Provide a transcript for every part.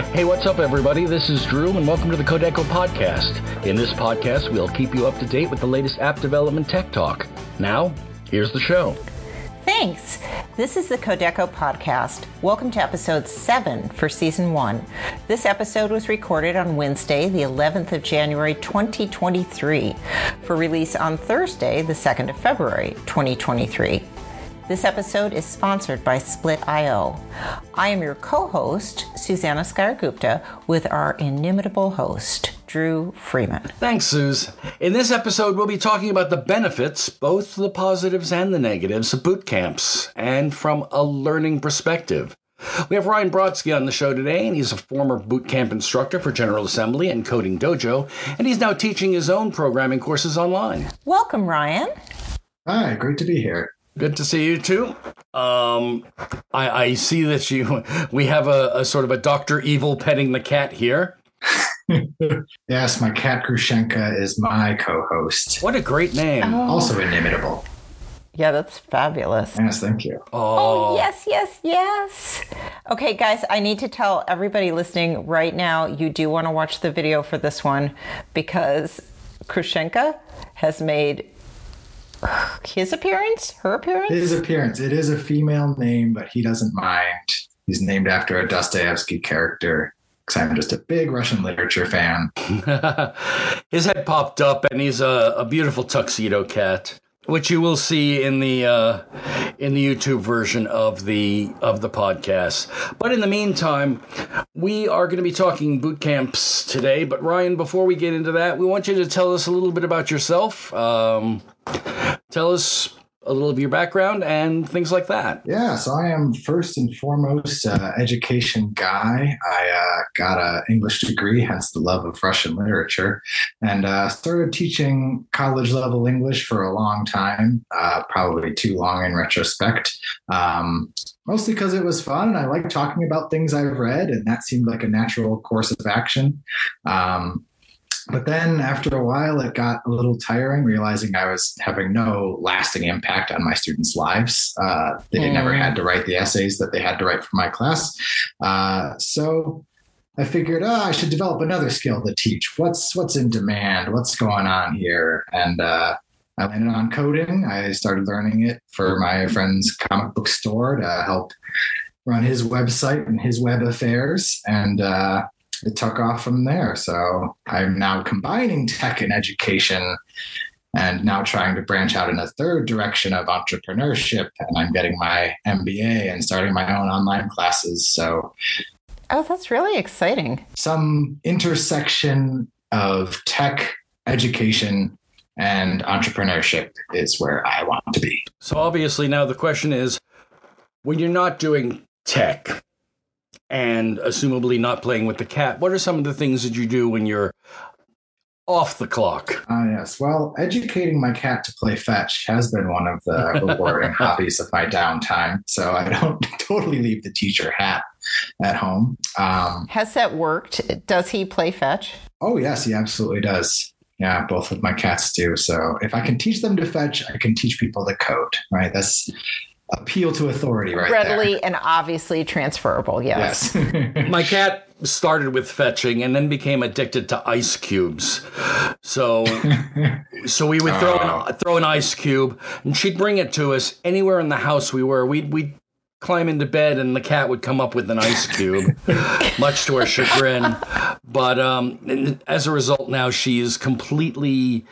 Hey, what's up, everybody? This is Dru, and welcome to the Kodeco Podcast. In this podcast, we'll keep you up to date with the latest app development tech talk. Now, here's the show. Thanks. This is the Kodeco Podcast. Welcome to episode 7 for season 1. This episode was recorded on Wednesday, the 11th of January 2023, for release on Thursday, the 2nd of February 2023. This episode is sponsored by Split.io. I am your co host, Susannah Skyer with our inimitable host, Dru Freeman. Thanks, Suze. In this episode, we'll be talking about the benefits, both the positives and the negatives, of boot camps, and from a learning perspective. We have Ryan Brodsky on the show today, and he's a former boot camp instructor for General Assembly and Coding Dojo, and he's now teaching his own programming courses online. Welcome, Ryan. Hi, great to be here. Good to see you too. Um, I, I see that you. We have a, a sort of a Doctor Evil petting the cat here. yes, my cat Grushenka is my co-host. What a great name! Oh. Also inimitable. Yeah, that's fabulous. Yes, thank you. Oh. oh, yes, yes, yes. Okay, guys, I need to tell everybody listening right now you do want to watch the video for this one because Grushenka has made his appearance, her appearance, his appearance. It is a female name, but he doesn't mind. He's named after a Dostoevsky character. Because I'm just a big Russian literature fan. his head popped up, and he's a, a beautiful tuxedo cat which you will see in the uh, in the YouTube version of the of the podcast. But in the meantime, we are going to be talking boot camps today. But Ryan, before we get into that, we want you to tell us a little bit about yourself. Um, tell us a little of your background and things like that. Yeah, so I am first and foremost uh, education guy. I uh, got an English degree, hence the love of Russian literature, and uh, started teaching college level English for a long time, uh, probably too long in retrospect. Um, mostly because it was fun and I like talking about things I've read, and that seemed like a natural course of action. Um, but then after a while, it got a little tiring, realizing I was having no lasting impact on my students' lives. Uh, they mm. never had to write the essays that they had to write for my class. Uh, so I figured, oh, I should develop another skill to teach. What's what's in demand? What's going on here? And uh, I landed on coding. I started learning it for my friend's comic book store to help run his website and his web affairs. And uh, it took off from there. So I'm now combining tech and education and now trying to branch out in a third direction of entrepreneurship. And I'm getting my MBA and starting my own online classes. So, oh, that's really exciting. Some intersection of tech, education, and entrepreneurship is where I want to be. So, obviously, now the question is when you're not doing tech, and assumably not playing with the cat. What are some of the things that you do when you're off the clock? Ah, uh, yes. Well, educating my cat to play fetch has been one of the rewarding hobbies of my downtime. So I don't totally leave the teacher hat at home. Um, has that worked? Does he play fetch? Oh, yes, he absolutely does. Yeah, both of my cats do. So if I can teach them to fetch, I can teach people to code, right? That's appeal to authority right readily there. and obviously transferable yes, yes. my cat started with fetching and then became addicted to ice cubes so so we would throw oh. an, throw an ice cube and she'd bring it to us anywhere in the house we were we'd we'd climb into bed and the cat would come up with an ice cube much to her chagrin but um, as a result now she's completely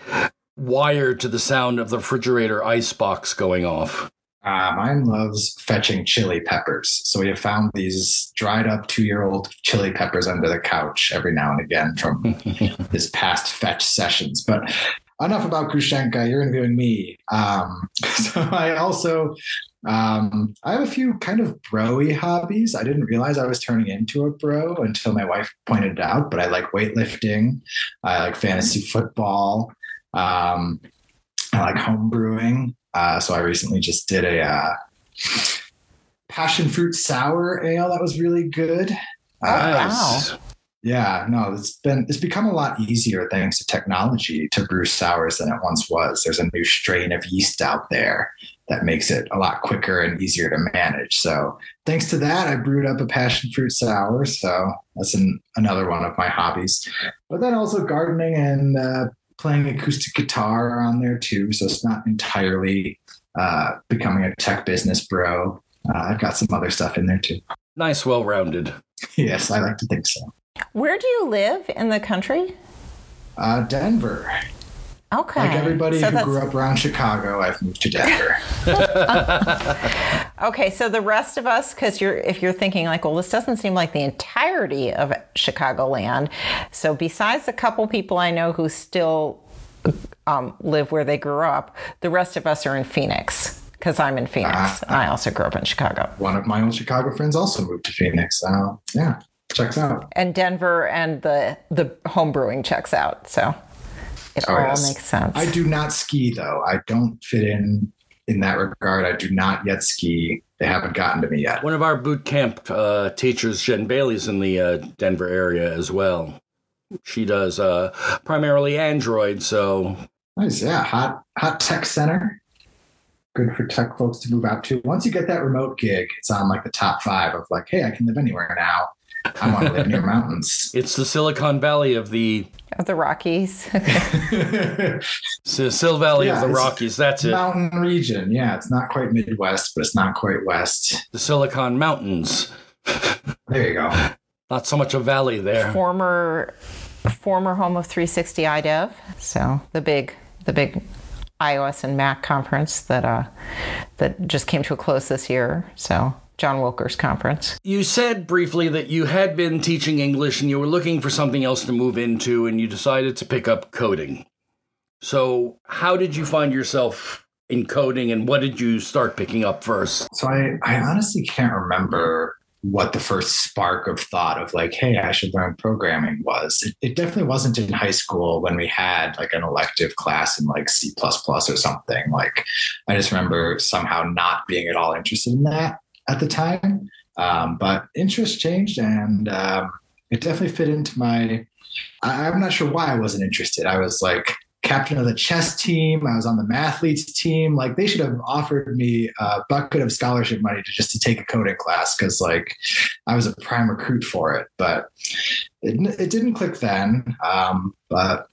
wired to the sound of the refrigerator ice box going off uh, mine loves fetching chili peppers. So we have found these dried up two year old chili peppers under the couch every now and again from his past fetch sessions. But enough about Grushenka. You're interviewing me. Um, so I also um, I have a few kind of broy hobbies. I didn't realize I was turning into a bro until my wife pointed it out. But I like weightlifting. I like fantasy football. Um, I like home brewing. Uh, so I recently just did a uh, passion fruit sour ale that was really good. Oh, uh, wow. Yeah, no, it's been it's become a lot easier thanks to technology to brew sours than it once was. There's a new strain of yeast out there that makes it a lot quicker and easier to manage. So thanks to that, I brewed up a passion fruit sour. So that's an, another one of my hobbies. But then also gardening and uh, playing acoustic guitar on there too. So it's not entirely uh, becoming a tech business bro. Uh, I've got some other stuff in there too. Nice, well rounded. yes, I like to think so. Where do you live in the country? Uh, Denver. Okay. Like everybody So who grew up around Chicago, I've moved to Denver. Okay, so the rest of us, because you're if you're thinking like, well, this doesn't seem like the entirety of Chicagoland. So besides a couple people I know who still um, live where they grew up, the rest of us are in Phoenix because I'm in Phoenix Ah. and I also grew up in Chicago. One of my old Chicago friends also moved to Phoenix. So yeah, checks out. And Denver and the the home brewing checks out. So it Oh, all yes. makes sense. I do not ski though. I don't fit in in that regard. I do not yet ski. They haven't gotten to me yet. One of our boot camp uh, teachers, Jen Bailey's in the uh, Denver area as well. She does uh, primarily Android, so Nice, yeah. Hot hot tech center. Good for tech folks to move out to. Once you get that remote gig, it's on like the top five of like, hey, I can live anywhere now. I want to live near mountains. it's the Silicon Valley of the of the Rockies. Sil Sil Valley of the Rockies. That's it. Mountain region. Yeah, it's not quite Midwest, but it's not quite West. The Silicon Mountains. There you go. Not so much a valley there. former former home of 360 iDev. So the big the big iOS and Mac conference that uh, that just came to a close this year. So John Wilker's conference. You said briefly that you had been teaching English and you were looking for something else to move into, and you decided to pick up coding. So, how did you find yourself in coding, and what did you start picking up first? So I, I honestly can't remember what the first spark of thought of like, hey, I should learn programming was. It, it definitely wasn't in high school when we had like an elective class in like C or something. Like, I just remember somehow not being at all interested in that at the time. Um, but interest changed, and um, it definitely fit into my. I, I'm not sure why I wasn't interested. I was like captain of the chess team. I was on the mathletes team. Like they should have offered me a bucket of scholarship money to just to take a coding class because like I was a prime recruit for it. But it, it didn't click then. Um, but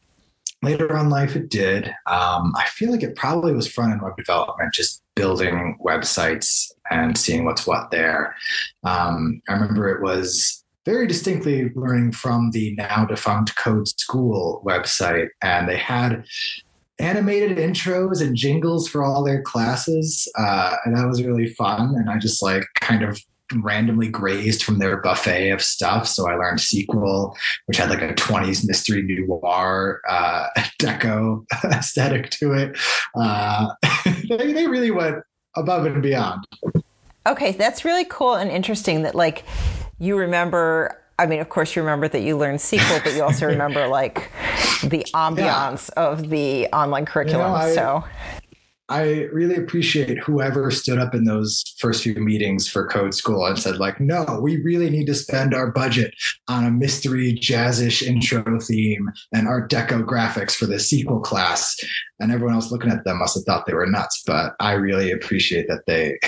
later on life, it did. Um, I feel like it probably was front end web development, just building websites and seeing what's what there. Um, I remember it was very distinctly learning from the now defunct Code School website, and they had animated intros and jingles for all their classes, uh, and that was really fun. And I just like kind of randomly grazed from their buffet of stuff. So I learned SQL, which had like a 20s mystery noir uh, deco aesthetic to it. Uh, they, they really went above and beyond. Okay, that's really cool and interesting that like you remember I mean, of course, you remember that you learned SQL, but you also remember like the ambiance of the online curriculum. I- so, I really appreciate whoever stood up in those first few meetings for Code School and said, like, no, we really need to spend our budget on a mystery jazzish intro theme and Art Deco graphics for the SQL class. And everyone else looking at them must have thought they were nuts. But I really appreciate that they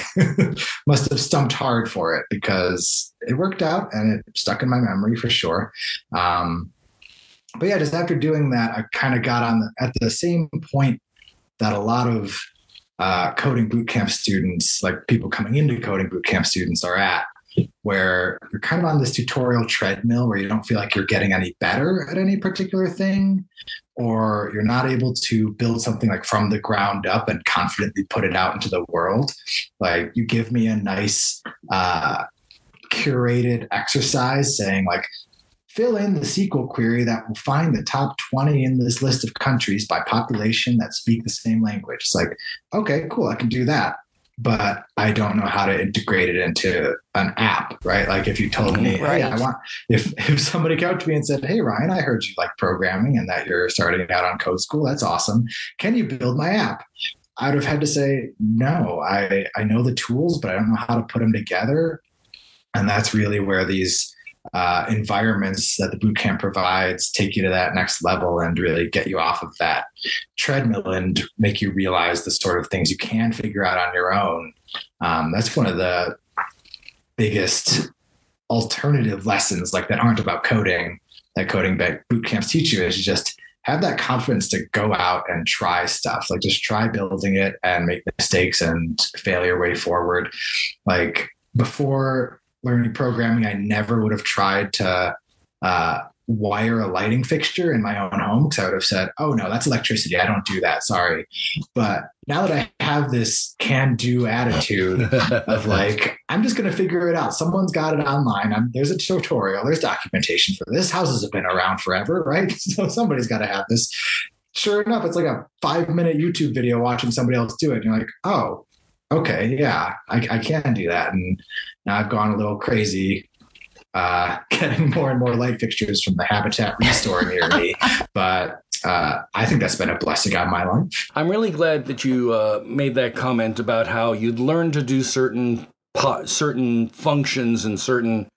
must have stumped hard for it because it worked out and it stuck in my memory for sure. Um, but yeah, just after doing that, I kind of got on at the same point that a lot of uh, coding bootcamp students, like people coming into coding bootcamp students, are at, where you're kind of on this tutorial treadmill where you don't feel like you're getting any better at any particular thing, or you're not able to build something like from the ground up and confidently put it out into the world. Like you give me a nice uh, curated exercise saying like fill in the SQL query that will find the top 20 in this list of countries by population that speak the same language. It's like, okay, cool, I can do that. But I don't know how to integrate it into an app, right? Like if you told me, Right. hey, I want if if somebody came up to me and said, Hey Ryan, I heard you like programming and that you're starting out on code school. That's awesome. Can you build my app? I'd have had to say, no, I, I know the tools, but I don't know how to put them together. And that's really where these uh, environments that the bootcamp provides take you to that next level and really get you off of that treadmill and make you realize the sort of things you can figure out on your own. Um, that's one of the biggest alternative lessons like that aren't about coding that coding boot camps teach you is just have that confidence to go out and try stuff like just try building it and make mistakes and fail your way forward like before learning programming i never would have tried to uh, wire a lighting fixture in my own home because I would have said, oh no, that's electricity. I don't do that. Sorry. But now that I have this can do attitude of like, I'm just going to figure it out. Someone's got it online. I'm, there's a tutorial, there's documentation for this. Houses have been around forever, right? So somebody's got to have this. Sure enough, it's like a five minute YouTube video watching somebody else do it. And you're like, oh, okay, yeah, I, I can do that. And now I've gone a little crazy uh, getting more and more light fixtures from the Habitat ReStore near me. But uh, I think that's been a blessing on my life. I'm really glad that you uh, made that comment about how you'd learn to do certain certain functions and certain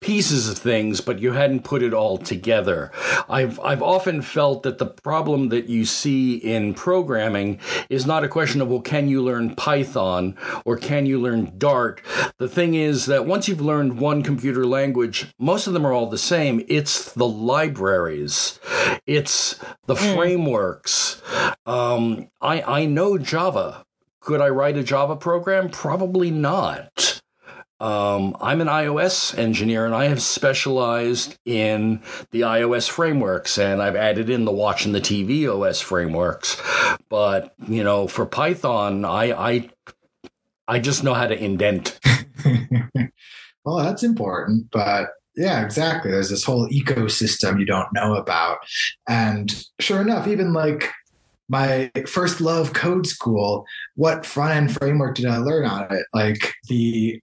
pieces of things, but you hadn't put it all together. I've I've often felt that the problem that you see in programming is not a question of well, can you learn Python or can you learn Dart? The thing is that once you've learned one computer language, most of them are all the same. It's the libraries, it's the mm. frameworks. Um, I I know Java. Could I write a Java program? Probably not. Um, I'm an iOS engineer and I have specialized in the iOS frameworks and I've added in the watching the tvOS frameworks. But, you know, for Python, I, I, I just know how to indent. well, that's important, but yeah, exactly. There's this whole ecosystem you don't know about. And sure enough, even like my first love code school, what front end framework did I learn on it? Like the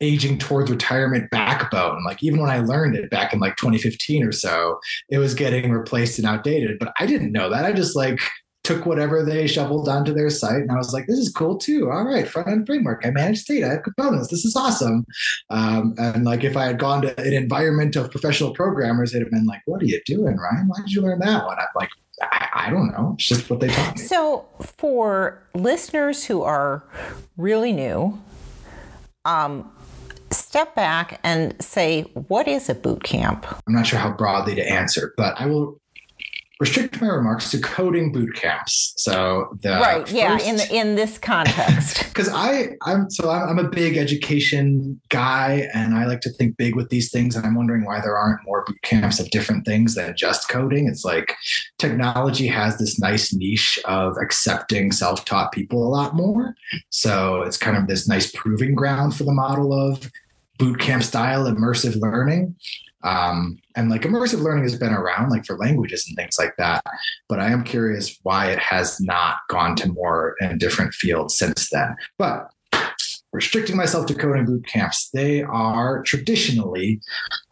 aging towards retirement backbone. Like even when I learned it back in like 2015 or so, it was getting replaced and outdated. But I didn't know that. I just like took whatever they shoveled onto their site and I was like, this is cool too. All right, front end framework. I manage data, I have components. This is awesome. Um, and like if I had gone to an environment of professional programmers, they'd have been like, what are you doing, Ryan? Why did you learn that one? I'm like, I, I don't know. It's just what they taught me. So for listeners who are really new, um, step back and say, what is a boot camp? I'm not sure how broadly to answer, but I will restrict my remarks to coding boot camps. So the right, first, yeah, in the, in this context, because I I'm so I'm, I'm, a big education guy, and I like to think big with these things. And I'm wondering why there aren't more boot camps of different things than just coding. It's like technology has this nice niche of accepting self-taught people a lot more. So it's kind of this nice proving ground for the model of boot camp style immersive learning. Um, and like immersive learning has been around like for languages and things like that. But I am curious why it has not gone to more and different fields since then. But restricting myself to coding boot camps, they are traditionally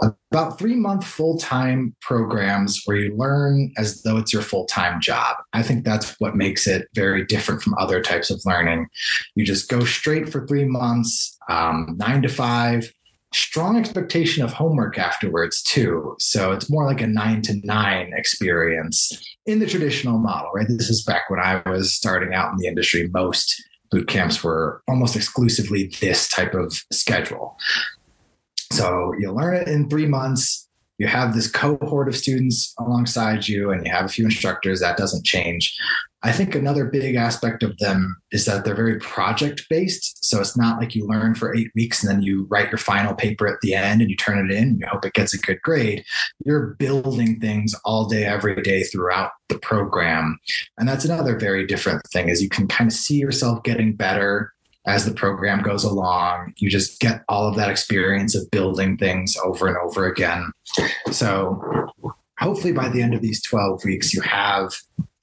about three month full time programs where you learn as though it's your full time job. I think that's what makes it very different from other types of learning. You just go straight for three months, um, nine to five strong expectation of homework afterwards too. So it's more like a nine to nine experience in the traditional model right? This is back when i was starting out in the industry. Most boot camps were almost exclusively this type of schedule. So you learn it in three months. You have this cohort of students alongside you and you have a few instructors. That doesn't change I think another big aspect of them is that they're very project based. So it's not like you learn for eight weeks and then you write your final paper at the end and you turn it in and you hope it gets a good grade. You're building things all day, every day throughout the program. And that's another very different thing is you can kind of see yourself getting better as the program goes along. You just get all of that experience of building things over and over again. So hopefully by the end of these 12 weeks, you have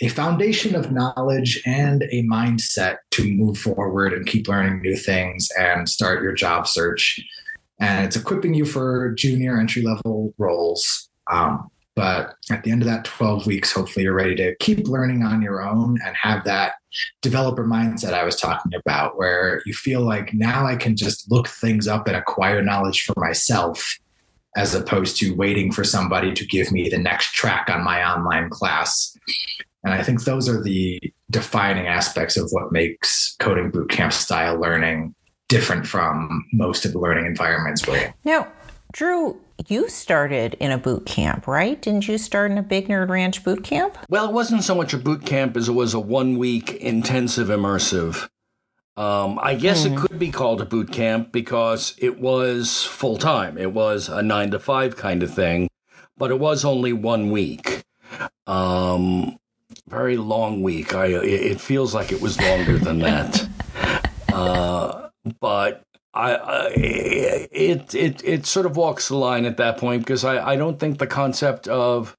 a foundation of knowledge and a mindset to move forward and keep learning new things and start your job search. And it's equipping you for junior entry level roles. Um, but at the end of that 12 weeks, hopefully you're ready to keep learning on your own and have that developer mindset I was talking about, where you feel like now I can just look things up and acquire knowledge for myself as opposed to waiting for somebody to give me the next track on my online class. And I think those are the defining aspects of what makes coding bootcamp style learning different from most of the learning environments we're in. Now, Dru, you started in a boot camp, right? Didn't you start in a Big Nerd Ranch boot camp? Well, it wasn't so much a boot camp as it was a one week intensive immersive. Um, I guess mm. it could be called a boot camp because it was full time. It was a nine to five kind of thing, but it was only one week. Um, very long week. I it feels like it was longer than that. Uh, but I, I, it it it sort of walks the line at that point because I, I don't think the concept of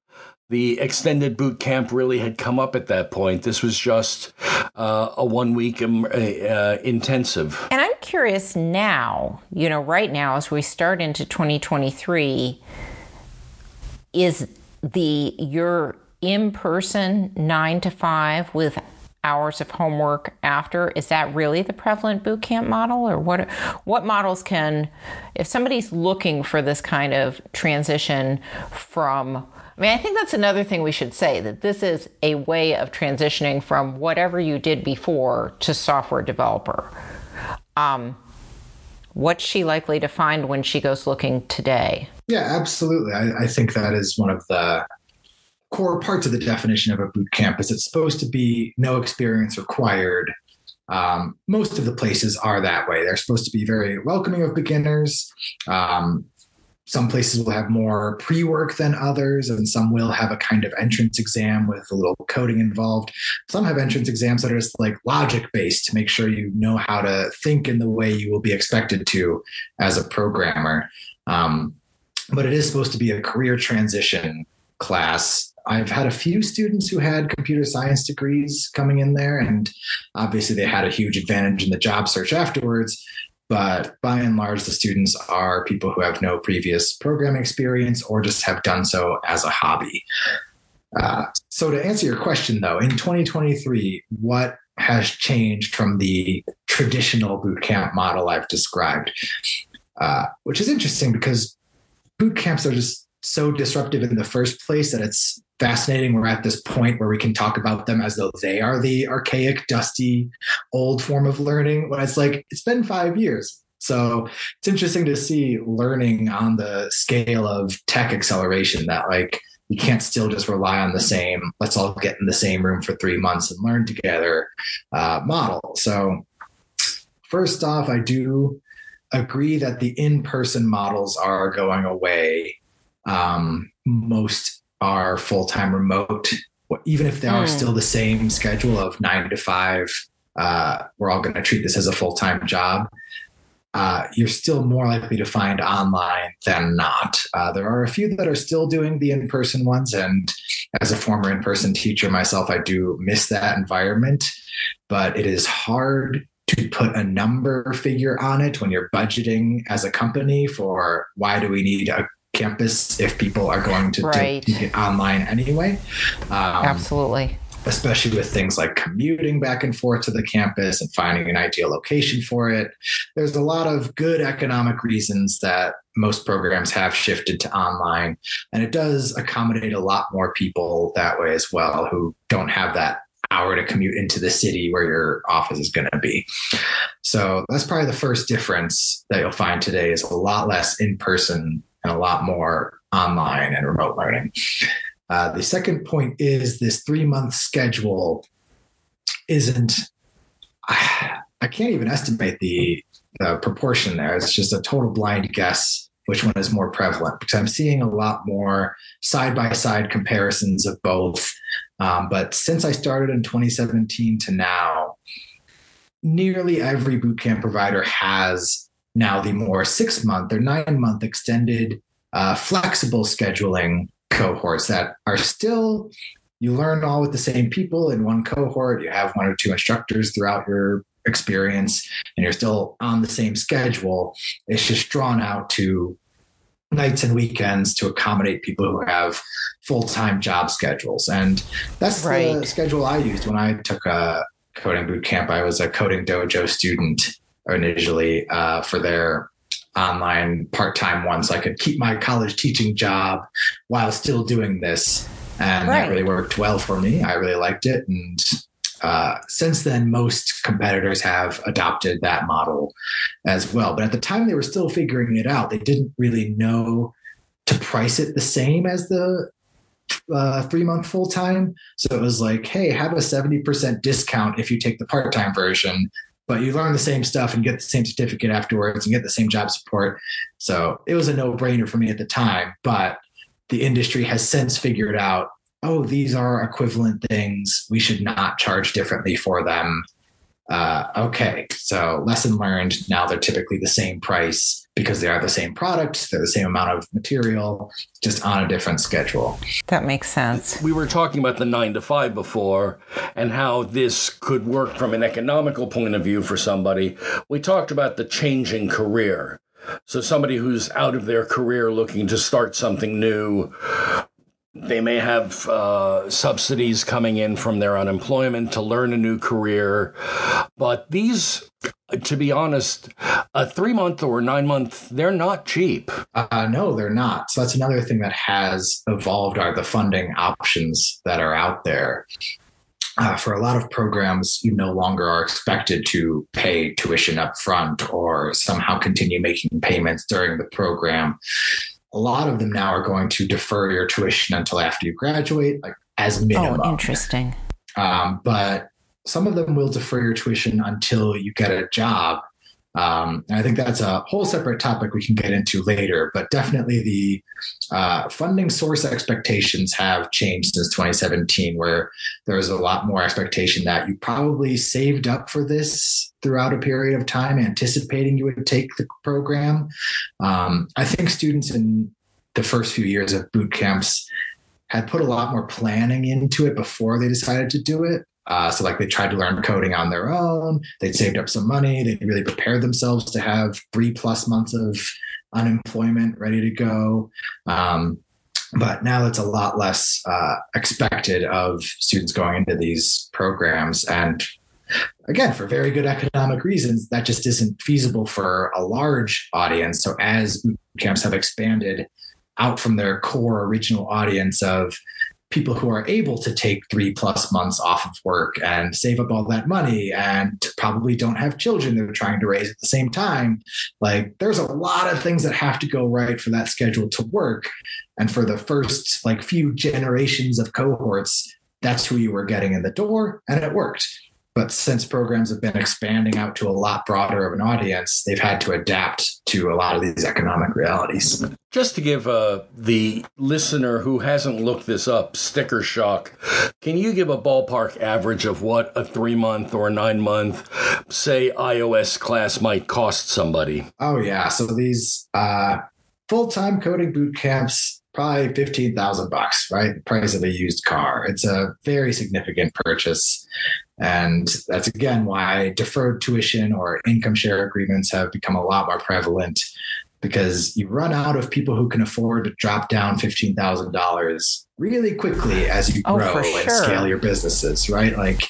the extended boot camp really had come up at that point. This was just uh, a one week um, uh, intensive. And I'm curious now, you know, right now as we start into 2023, is the your in person nine to five with hours of homework after is that really the prevalent boot camp model or what what models can if somebody's looking for this kind of transition from I mean, I think that's another thing we should say that this is a way of transitioning from whatever you did before to software developer. Um, what's she likely to find when she goes looking today? Yeah, absolutely. I, I think that is one of the core parts of the definition of a boot camp is it's supposed to be no experience required. Um, most of the places are that way. They're supposed to be very welcoming of beginners. Um, some places will have more pre-work than others and some will have a kind of entrance exam with a little coding involved some have entrance exams that are just like logic based to make sure you know how to think in the way you will be expected to as a programmer um, but it is supposed to be a career transition class I've had a few students who had computer science degrees coming in there, and obviously they had a huge advantage in the job search afterwards. But by and large, the students are people who have no previous programming experience or just have done so as a hobby. Uh, so, to answer your question, though, in 2023, what has changed from the traditional bootcamp model I've described? Uh, which is interesting because boot camps are just so disruptive in the first place that it's fascinating. We're at this point where we can talk about them as though they are the archaic, dusty, old form of learning. When it's like, it's been five years. So it's interesting to see learning on the scale of tech acceleration that, like, you can't still just rely on the same, let's all get in the same room for three months and learn together uh, model. So, first off, I do agree that the in person models are going away. Um, most are full time remote, even if they are mm. still the same schedule of nine to five, uh, we're all going to treat this as a full time job. Uh, you're still more likely to find online than not. Uh, there are a few that are still doing the in person ones. And as a former in person teacher myself, I do miss that environment. But it is hard to put a number figure on it when you're budgeting as a company for why do we need a campus if people are going to right. take it online anyway. Um, Absolutely. Especially with things like commuting back and forth to the campus and finding an ideal location for it. There's a lot of good economic reasons that most programs have shifted to online. And it does accommodate a lot more people that way as well who don't have that hour to commute into the city where your office is going to be. So that's probably the first difference that you'll find today is a lot less in person and a lot more online and remote learning. Uh, the second point is this three month schedule isn't, I, can't even estimate the, the proportion there. It's just a total blind guess which one is more prevalent because I'm seeing a lot more side by side comparisons of both. Um, but since I started in 2017 to now, nearly every bootcamp provider has now the more six month or nine month extended uh, flexible scheduling cohorts that are still you learn all with the same people in one cohort. You have one or two instructors throughout your experience and you're still on the same schedule. It's just drawn out to nights and weekends to accommodate people who have full-time job schedules. And that's right. the schedule i used when i took a coding boot camp. I was a coding dojo student initially uh, for their online part-time one so I could keep my college teaching job while still doing this. And right. that really worked well for me. I really liked it. And uh, since then, most competitors have adopted that model as well. But at the time, they were still figuring it out. They didn't really know to price it the same as the uh, three month full time. So it was like, hey, have a 70% discount if you take the part time version, but you learn the same stuff and get the same certificate afterwards and get the same job support. So it was a no brainer for me at the time. But the industry has since figured out oh, these are equivalent things. We should not charge differently for them. Uh, okay, so lesson learned. Now they're typically the same price because they are the same product, they're the same amount of material, just on a different schedule. That makes sense. We were talking about the nine to five before and how this could work from an economical point of view for somebody. We talked about the changing career. So, somebody who's out of their career looking to start something new, they may have uh, subsidies coming in from their unemployment to learn a new career. But these, to be honest, a three month or nine month, they're not cheap. Uh, no, they're not. So that's another thing that has evolved are the funding options that are out there. Uh, for a lot of programs, you no longer are expected to pay tuition up front or somehow continue making payments during the program a lot of them now are going to defer your tuition until after you graduate, like as minimum. Oh, interesting. Um, but some of them will defer your tuition until you get a job. Um, I think that's a whole separate topic we can get into later, but definitely the uh, funding source expectations have changed since 2017, where there's a lot more expectation that you probably saved up for this throughout a period of time, anticipating you would take the program. Um, I think students in the first few years of boot camps had put a lot more planning into it before they decided to do it. Uh, so like they tried to learn coding on their own. They'd saved up some money. They really prepared themselves to have three plus months of unemployment ready to go. Um, but now it's a lot less uh, expected of students going into these programs. And again, for very good economic reasons, that just isn't feasible for a large audience. So as boot camps have expanded out from their core original audience of people who are able to take three plus months off of work and save up all that money and probably don't have children they're trying to raise at the same time. Like there's a lot of things that have to go right for that schedule to work. And for the first like few generations of cohorts, that's who you were getting in the door and it worked. But since programs have been expanding out to a lot broader of an audience, they've had to adapt to a lot of these economic realities. Just to give uh, the listener who hasn't looked this up sticker shock, can you give a ballpark average of what a three month or nine month, say, iOS class might cost somebody? Oh, yeah. So these uh, full time coding boot camps probably 15,000 bucks, right? The price of a used car. It's a very significant purchase. And that's again why deferred tuition or income share agreements have become a lot more prevalent because you run out of people who can afford to drop down $15,000 really quickly as you oh, grow and sure. scale your businesses, right? Like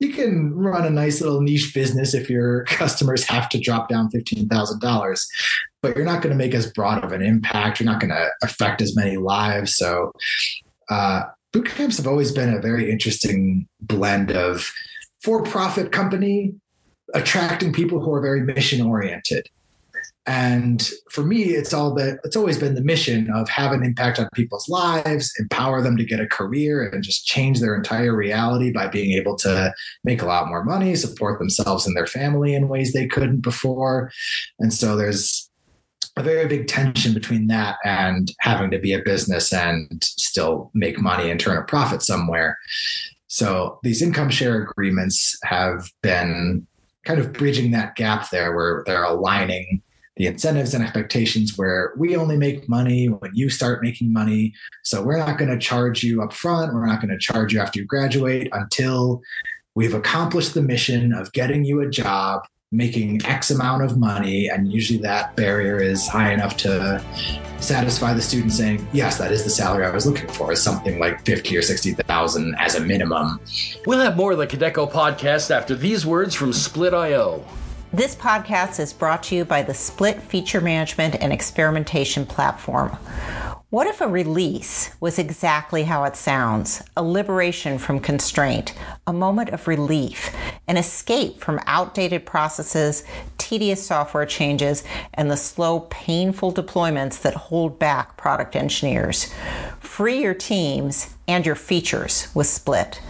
you can run a nice little niche business if your customers have to drop down $15,000, but you're not going to make as broad of an impact. You're not going to affect as many lives. So, uh, boot camps have always been a very interesting blend of for profit company attracting people who are very mission oriented and for me, it's all that it's always been the mission of have an impact on people's lives, empower them to get a career and just change their entire reality by being able to make a lot more money, support themselves and their family in ways they couldn't before. And so there's a very big tension between that and having to be a business and still make money and turn a profit somewhere. So these income share agreements have been kind of bridging that gap there where they're aligning the incentives and expectations where we only make money when you start making money. So we're not going to charge you up front. We're not going to charge you after you graduate until we've accomplished the mission of getting you a job, making X amount of money. And usually that barrier is high enough to satisfy the student saying, yes, that is the salary I was looking for, is something like 50 or 60,000 as a minimum. We'll have more of the Kodeco podcast after these words from Split.io. This podcast is brought to you by the Split Feature Management and Experimentation Platform. What if a release was exactly how it sounds? A liberation from constraint, a moment of relief, an escape from outdated processes, tedious software changes, and the slow, painful deployments that hold back product engineers. Free your teams and your features with Split.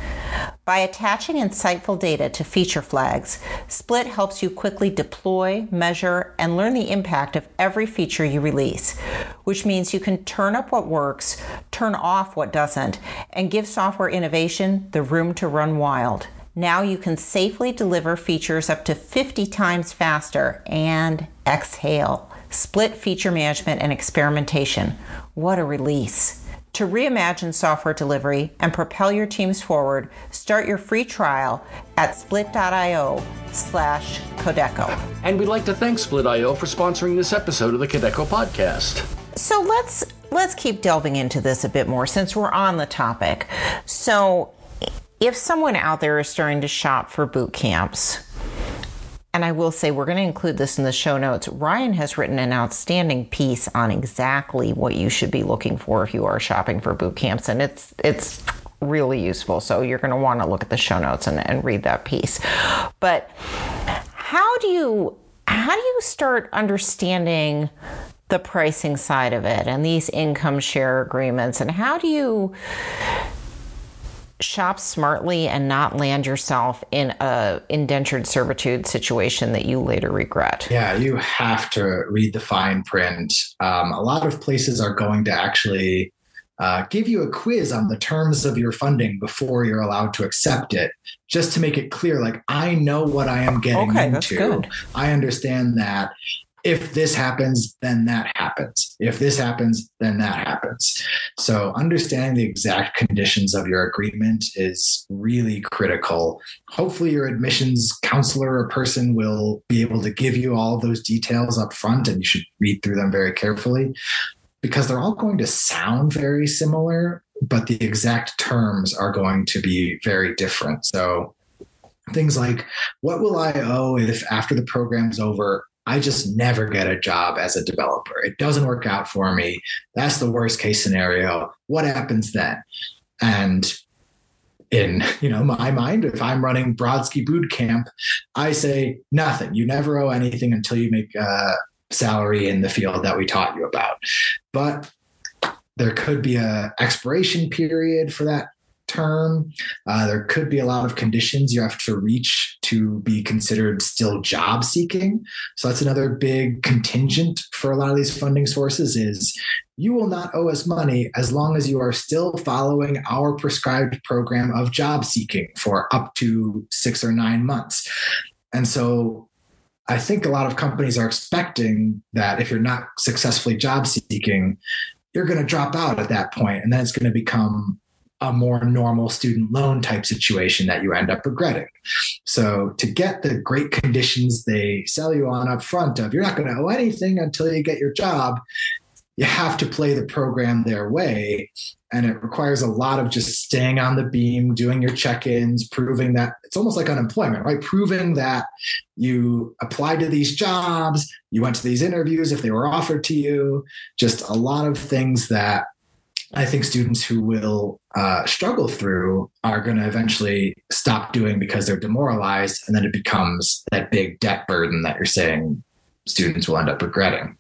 By attaching insightful data to feature flags, Split helps you quickly deploy, measure, and learn the impact of every feature you release, which means you can turn up what works, turn off what doesn't, and give software innovation the room to run wild. Now you can safely deliver features up to 50 times faster and exhale. Split feature management and experimentation. What a release! To reimagine software delivery and propel your teams forward, start your free trial at split.io slash Kodeco. And we'd like to thank Split.io for sponsoring this episode of the Kodeco podcast. So let's let's keep delving into this a bit more since we're on the topic. So if someone out there is starting to shop for boot camps, and I will say we're going to include this in the show notes. Ryan has written an outstanding piece on exactly what you should be looking for if you are shopping for boot camps, and it's it's really useful. So you're going to want to look at the show notes and, and read that piece. But how do you how do you start understanding the pricing side of it and these income share agreements and how do you shop smartly and not land yourself in a indentured servitude situation that you later regret. Yeah, you have to read the fine print. Um, a lot of places are going to actually uh, give you a quiz on the terms of your funding before you're allowed to accept it, just to make it clear. Like I know what I am getting okay, into. That's good. I understand that if this happens, then that happens. If this happens, then that happens. So, understanding the exact conditions of your agreement is really critical. Hopefully, your admissions counselor or person will be able to give you all those details up front, and you should read through them very carefully because they're all going to sound very similar, but the exact terms are going to be very different. So, things like what will I owe if after the program's over, I just never get a job as a developer. It doesn't work out for me. That's the worst case scenario. What happens then? And in you know my mind, if I'm running Brodsky Boot Camp, I say nothing. You never owe anything until you make a salary in the field that we taught you about. But there could be a expiration period for that term. Uh, there could be a lot of conditions you have to reach to be considered still job seeking. So that's another big contingent for a lot of these funding sources is you will not owe us money as long as you are still following our prescribed program of job seeking for up to six or nine months. And so I think a lot of companies are expecting that if you're not successfully job seeking, you're going to drop out at that point, and then it's going to become a more normal student loan type situation that you end up regretting. So to get the great conditions they sell you on up front of you're not going to owe anything until you get your job, you have to play the program their way. And it requires a lot of just staying on the beam, doing your check ins, proving that it's almost like unemployment, right? Proving that you applied to these jobs, you went to these interviews if they were offered to you, just a lot of things that I think students who will uh, struggle through are going to eventually stop doing because they're demoralized, and then it becomes that big debt burden that you're saying students will end up regretting.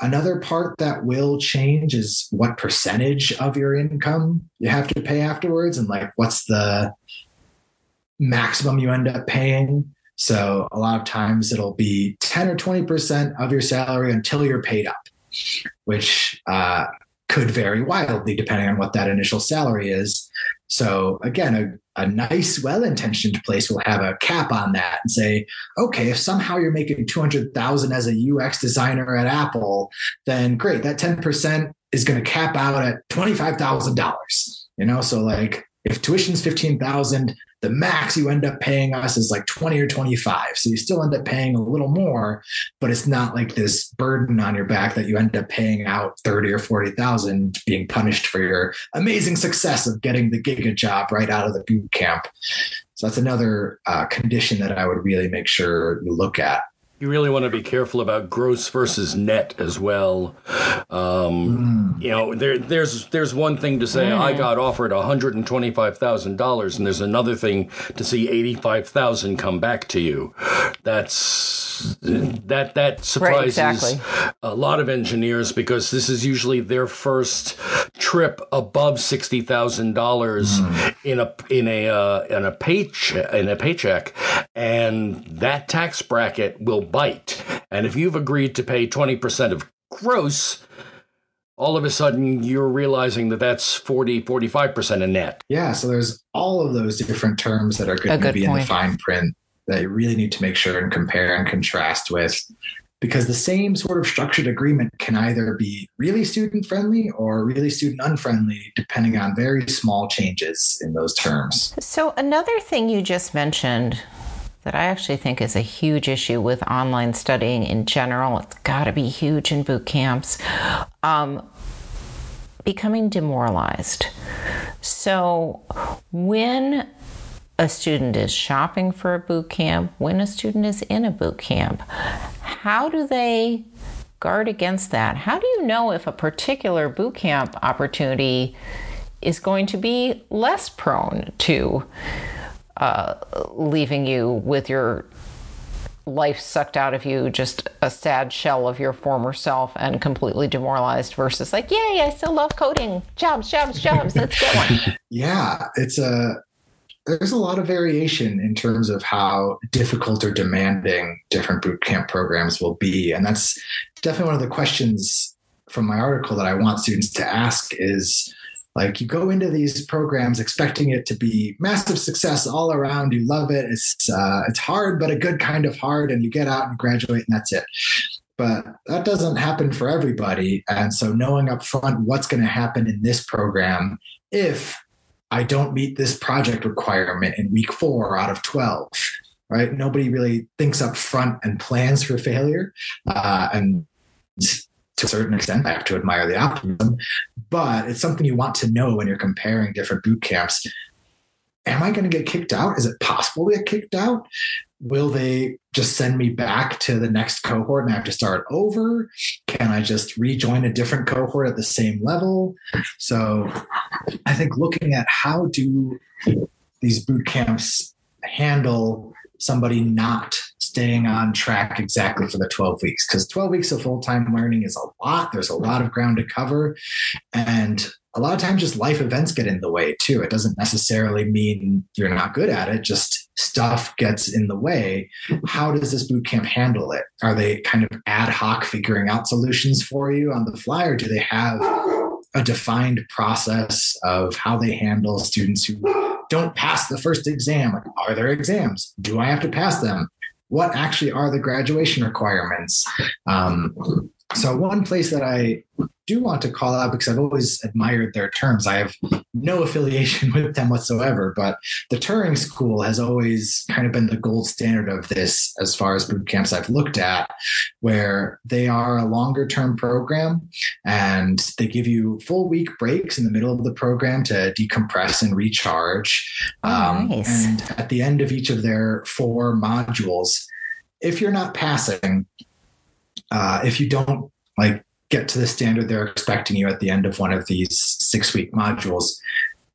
Another part that will change is what percentage of your income you have to pay afterwards, and like what's the maximum you end up paying. So, a lot of times it'll be 10 or 20% of your salary until you're paid up, which uh, could vary wildly depending on what that initial salary is. So again, a, a nice, well-intentioned place will have a cap on that and say, okay, if somehow you're making 200,000 as a UX designer at Apple, then great, that 10% is going to cap out at $25,000. You know, so like if tuition's 15,000, the max you end up paying us is like 20 or 25. So you still end up paying a little more, but it's not like this burden on your back that you end up paying out 30 or 40,000 being punished for your amazing success of getting the giga job right out of the boot camp. So that's another uh, condition that I would really make sure you look at you really want to be careful about gross versus net as well. Um, mm. You know, there, there's there's one thing to say mm. I got offered one hundred and twenty five thousand dollars, and there's another thing to see eighty five thousand come back to you. That's that that surprises right, exactly. a lot of engineers because this is usually their first trip above sixty thousand mm. dollars in a in a uh, in a paycheck in a paycheck, and that tax bracket will bite. And if you've agreed to pay 20% of gross, all of a sudden you're realizing that that's 40, 45% in net. Yeah. So there's all of those different terms that are going to be point. in the fine print that you really need to make sure and compare and contrast with because the same sort of structured agreement can either be really student friendly or really student unfriendly, depending on very small changes in those terms. So, another thing you just mentioned that I actually think is a huge issue with online studying in general. It's got to be huge in boot camps. Um, becoming demoralized. So, when a student is shopping for a boot camp, when a student is in a boot camp, how do they guard against that? How do you know if a particular boot camp opportunity is going to be less prone to uh, leaving you with your life sucked out of you, just a sad shell of your former self and completely demoralized versus like, yay, I still love coding. Jobs, jobs, jobs. Let's go. yeah, it's a there's a lot of variation in terms of how difficult or demanding different bootcamp programs will be. And that's definitely one of the questions from my article that I want students to ask is like you go into these programs expecting it to be massive success all around. You love it. It's uh, it's hard, but a good kind of hard. And you get out and graduate, and that's it. But that doesn't happen for everybody. And so knowing up front what's going to happen in this program if I don't meet this project requirement in week four out of 12, right? Nobody really thinks up front and plans for failure. Uh, and to a certain extent, I have to admire the optimism, but it's something you want to know when you're comparing different boot camps. Am I going to get kicked out? Is it possible to get kicked out? Will they just send me back to the next cohort and I have to start over? Can I just rejoin a different cohort at the same level? So I think looking at how do these boot camps handle somebody not staying on track exactly for the 12 weeks because 12 weeks of full-time learning is a lot there's a lot of ground to cover and a lot of times just life events get in the way too it doesn't necessarily mean you're not good at it just stuff gets in the way how does this boot camp handle it are they kind of ad hoc figuring out solutions for you on the fly or do they have a defined process of how they handle students who don't pass the first exam. Are there exams? Do I have to pass them? What actually are the graduation requirements? Um, so, one place that I do want to call out because I've always admired their terms. I have no affiliation with them whatsoever, but the Turing School has always kind of been the gold standard of this as far as boot camps I've looked at, where they are a longer term program and they give you full week breaks in the middle of the program to decompress and recharge. Oh, um, nice. And at the end of each of their four modules, if you're not passing, uh, if you don't like get to the standard they're expecting you at the end of one of these six week modules,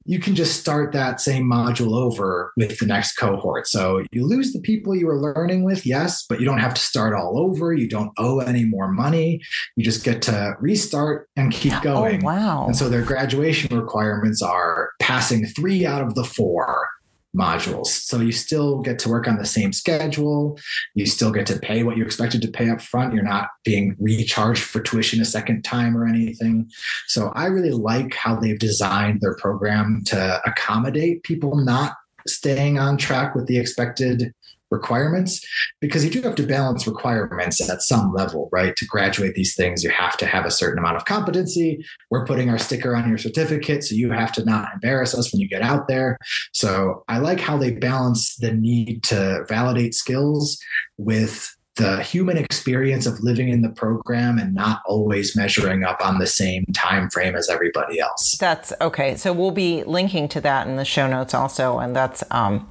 you can just start that same module over with the next cohort. So you lose the people you were learning with, yes, but you don't have to start all over. You don't owe any more money. You just get to restart and keep oh, going. Oh, wow. And so their graduation requirements are passing three out of the four modules. So you still get to work on the same schedule. You still get to pay what you expected to pay up front. You're not being recharged for tuition a second time or anything. So I really like how they've designed their program to accommodate people not staying on track with the expected requirements because you do have to balance requirements at some level, right? To graduate these things, you have to have a certain amount of competency. We're putting our sticker on your certificate, so you have to not embarrass us when you get out there. So I like how they balance the need to validate skills with the human experience of living in the program and not always measuring up on the same time frame as everybody else. That's okay. So we'll be linking to that in the show notes also, and that's um,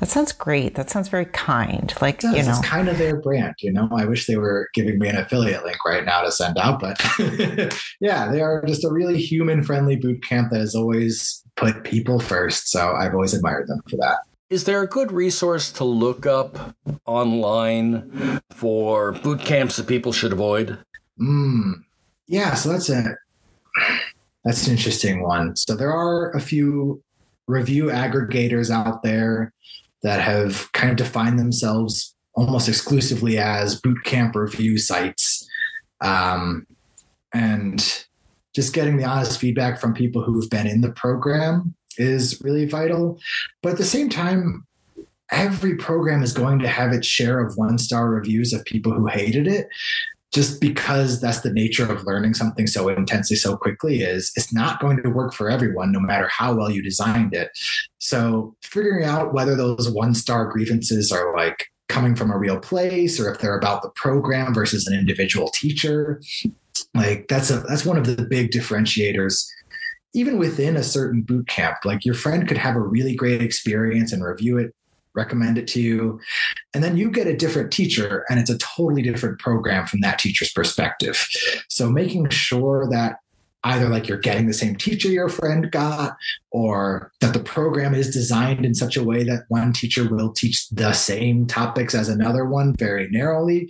that sounds great. That sounds very kind. Like it you know, it's kind of their brand. You know, I wish they were giving me an affiliate link right now to send out, but yeah, they are just a really human friendly boot camp that has always put people first. So I've always admired them for that. Is there a good resource to look up online for boot camps that people should avoid? Mm, yeah, so that's a that's an interesting one. So there are a few review aggregators out there that have kind of defined themselves almost exclusively as boot camp review sites. Um, and just getting the honest feedback from people who've been in the program is really vital. But at the same time, every program is going to have its share of one star reviews of people who hated it just because that's the nature of learning something so intensely so quickly is it's not going to work for everyone no matter how well you designed it so figuring out whether those one star grievances are like coming from a real place or if they're about the program versus an individual teacher like that's a that's one of the big differentiators even within a certain boot camp, like your friend could have a really great experience and review it, recommend it to you. And then you get a different teacher and it's a totally different program from that teacher's perspective. So making sure that either like you're getting the same teacher your friend got or that the program is designed in such a way that one teacher will teach the same topics as another one very narrowly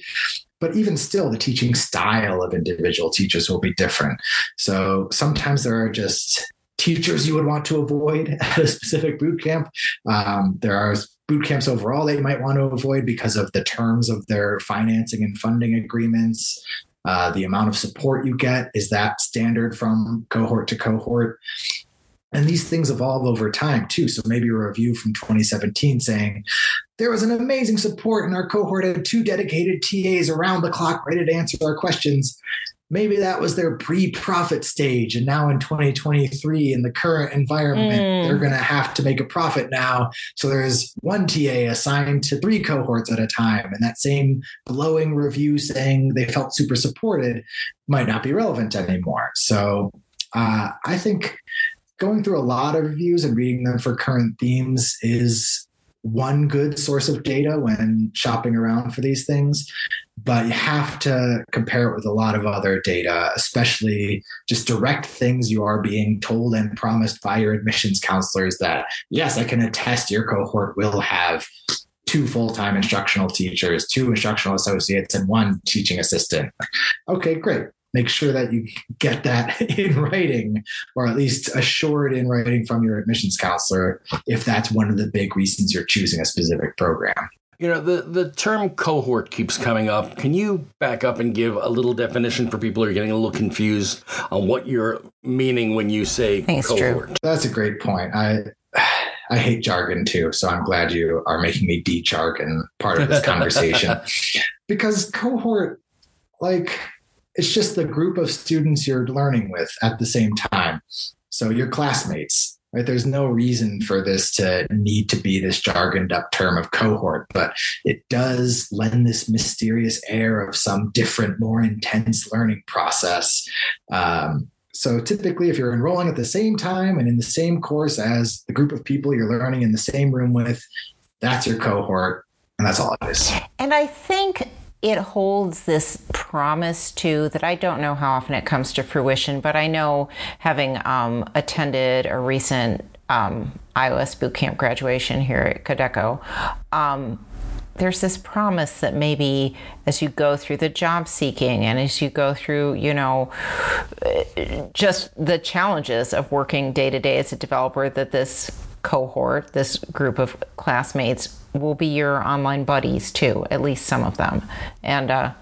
but even still the teaching style of individual teachers will be different. So sometimes there are just teachers you would want to avoid at a specific boot camp. Um, there are boot camps overall that you might want to avoid because of the terms of their financing and funding agreements. Uh, the amount of support you get is that standard from cohort to cohort and these things evolve over time too. So maybe a review from 2017 saying there was an amazing support in our cohort had two dedicated TAs around the clock ready to answer our questions. Maybe that was their pre-profit stage. And now in 2023, in the current environment, mm. they're going to have to make a profit now. So there's one TA assigned to three cohorts at a time. And that same glowing review saying they felt super supported might not be relevant anymore. So uh, I think going through a lot of reviews and reading them for current themes is one good source of data when shopping around for these things but you have to compare it with a lot of other data especially just direct things you are being told and promised by your admissions counselors that yes i can attest your cohort will have two full-time instructional teachers two instructional associates and one teaching assistant. Okay great make sure that you get that in writing or at least assured in writing from your admissions counselor if that's one of the big reasons you're choosing a specific program. You know, the, the term cohort keeps coming up. Can you back up and give a little definition for people who are getting a little confused on what you're meaning when you say cohort? True. That's a great point. I I hate jargon too, so I'm glad you are making me de-jargon part of this conversation. because cohort, like it's just the group of students you're learning with at the same time. So your classmates, right? There's no reason for this to need to be this jargoned up term of cohort, but it does lend this mysterious air of some different, more intense learning process. Um, so typically, if you're enrolling at the same time and in the same course as the group of people you're learning in the same room with, that's your cohort. And that's all it is. And I think it holds this promise too that I don't know how often it comes to fruition, but I know having um, attended a recent um, iOS bootcamp graduation here at Kodeco, um, there's this promise that maybe as you go through the job seeking and as you go through, you know, just the challenges of working day to day as a developer, that this cohort, this group of classmates, will be your online buddies too, at least some of them. And uh,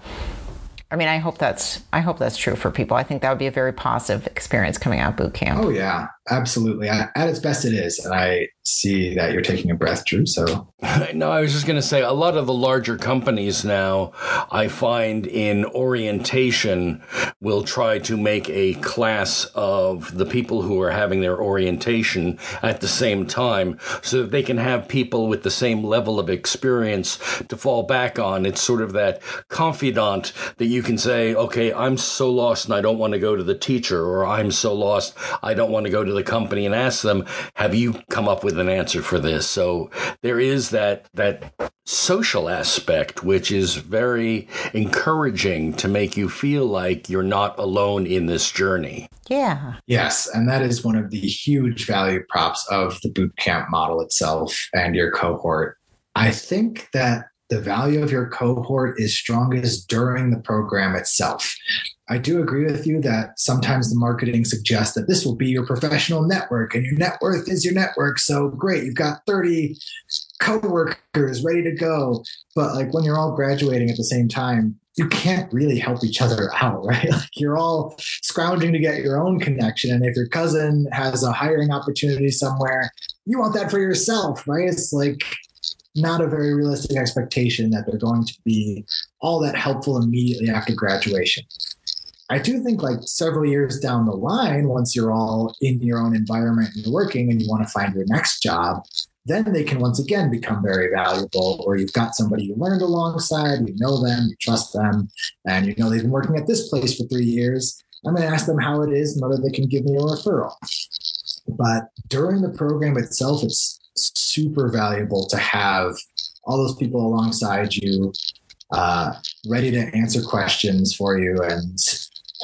I mean, I hope that's I hope that's true for people. I think that would be a very positive experience coming out of boot camp. Oh yeah, absolutely. At its best, it is. And I see that you're taking a breath, Dru. So, no, I was just going to say a lot of the larger companies now, I find in orientation, will try to make a class of the people who are having their orientation at the same time so that they can have people with the same level of experience to fall back on. It's sort of that confidant that you can say, okay, I'm so lost and I don't want to go to the teacher, or I'm so lost, I don't want to go to the company and ask them, have you come up with an answer for this? So there is that, that social aspect, which is very encouraging to make you feel like you're not alone in this journey. Yeah. Yes. And that is one of the huge value props of the boot camp model itself and your cohort. I think that the value of your cohort is strongest during the program itself. I do agree with you that sometimes the marketing suggests that this will be your professional network and your net worth is your network. So great, you've got 30 coworkers ready to go. But like when you're all graduating at the same time, you can't really help each other out, right? Like you're all scrounging to get your own connection. And if your cousin has a hiring opportunity somewhere, you want that for yourself, right? It's like not a very realistic expectation that they're going to be all that helpful immediately after graduation. I do think like several years down the line, once you're all in your own environment and you're working and you want to find your next job, then they can once again become very valuable. Or you've got somebody you learned alongside, you know them, you trust them, and you know they've been working at this place for three years. I'm going to ask them how it is and whether they can give me a referral. But during the program itself, it's super valuable to have all those people alongside you, uh, ready to answer questions for you and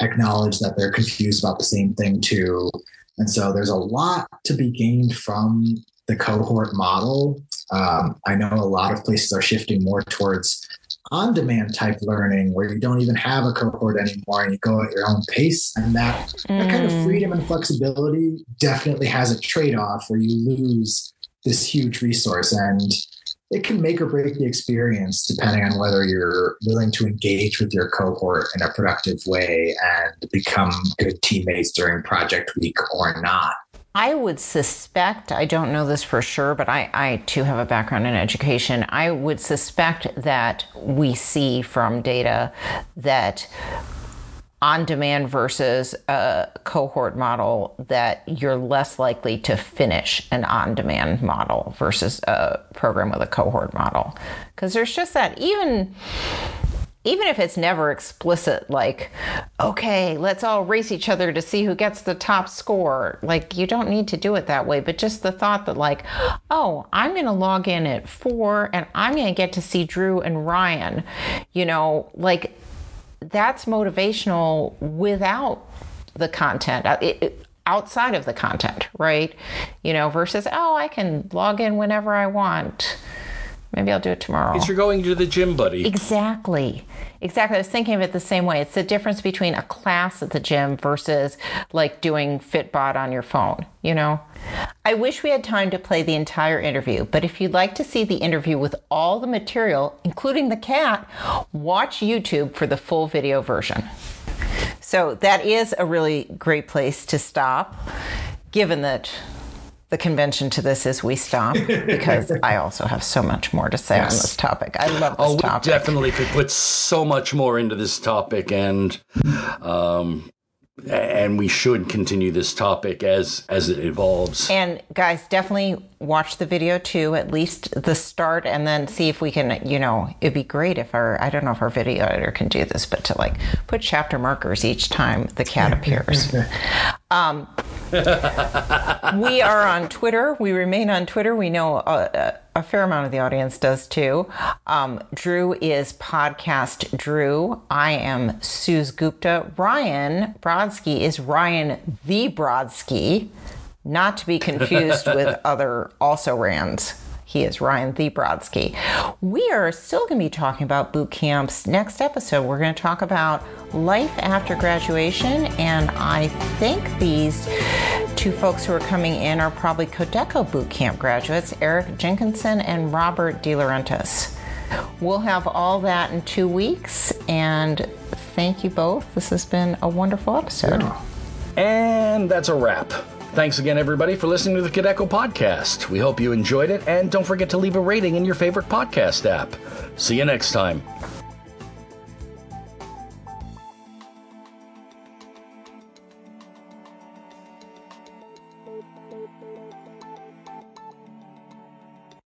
acknowledge that they're confused about the same thing too. And so there's a lot to be gained from the cohort model. Um, I know a lot of places are shifting more towards on demand type learning where you don't even have a cohort anymore and you go at your own pace. And that, mm. that kind of mm. freedom and flexibility definitely has a trade off where you lose this huge resource and it can make or break the experience depending on whether you're willing to engage with your cohort in a productive way and become good teammates during project week or not. I would suspect, I don't know this for sure, but I, I too have a background in education. I would suspect that we see from data that on demand versus a cohort model that you're less likely to finish an on demand model versus a program with a cohort model. Because there's just that, even even if it's never explicit, like, okay, let's all race each other to see who gets the top score. Like, you don't need to do it that way. But just the thought that, like, oh, I'm going to log in at four and I'm going to get to see Dru and Ryan, you know, like, that's motivational without the content. Uh, it, it, outside of the content, right? You know, versus, oh, I can log in whenever I want. Maybe I'll do it tomorrow. It's you're going to the gym, buddy. Exactly. Exactly. I was thinking of it the same way. It's the difference between a class at the gym versus like doing Fitbod on your phone, you know? I wish we had time to play the entire interview, but if you'd like to see the interview with all the material, including the cat, watch YouTube for the full video version. So that is a really great place to stop, given that the convention to this is we stop because I also have so much more to say yes. on this topic. I love this oh, topic. We definitely could put so much more into this topic, and um, and we should continue this topic as as it evolves. And guys, definitely watch the video too, at least the start, and then see if we can. You know, it'd be great if our I don't know if our video editor can do this, but to like put chapter markers each time the cat appears. um, we are on Twitter. We remain on Twitter. We know a, a fair amount of the audience does too. Um, Dru is podcast Drew. I am Suze Gupta. Ryan Brodsky is Ryan the Brodsky, not to be confused with other also Rands. He is Ryan the Brodsky. We are still going to be talking about boot camps. Next episode, we're going to talk about life after graduation, and I think these two folks who are coming in are probably Kodeco boot camp graduates, Eric Jenkinson and Robert DeLaurentis. We'll have all that in two weeks, and thank you both. This has been a wonderful episode. And that's a wrap. Thanks again, everybody, for listening to the Kodeco podcast. We hope you enjoyed it, and don't forget to leave a rating in your favorite podcast app. See you next time.